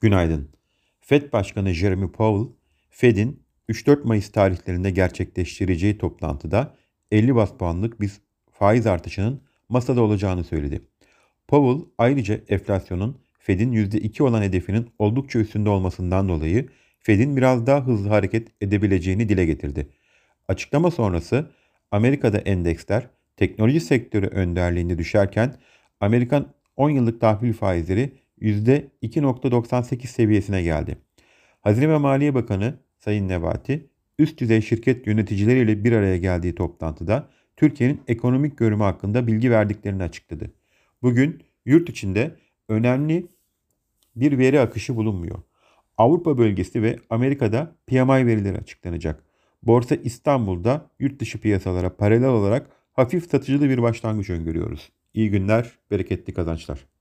Günaydın. Fed Başkanı Jeremy Powell, Fed'in 3-4 Mayıs tarihlerinde gerçekleştireceği toplantıda 50 bas puanlık bir faiz artışının masada olacağını söyledi. Powell ayrıca enflasyonun Fed'in %2 olan hedefinin oldukça üstünde olmasından dolayı Fed'in biraz daha hızlı hareket edebileceğini dile getirdi. Açıklama sonrası Amerika'da endeksler teknoloji sektörü önderliğinde düşerken Amerikan 10 yıllık tahvil faizleri %2.98 seviyesine geldi. Hazine ve Maliye Bakanı Sayın Nebati, üst düzey şirket yöneticileriyle bir araya geldiği toplantıda Türkiye'nin ekonomik görümü hakkında bilgi verdiklerini açıkladı. Bugün yurt içinde önemli bir veri akışı bulunmuyor. Avrupa bölgesi ve Amerika'da PMI verileri açıklanacak. Borsa İstanbul'da yurt dışı piyasalara paralel olarak hafif satıcılı bir başlangıç öngörüyoruz. İyi günler, bereketli kazançlar.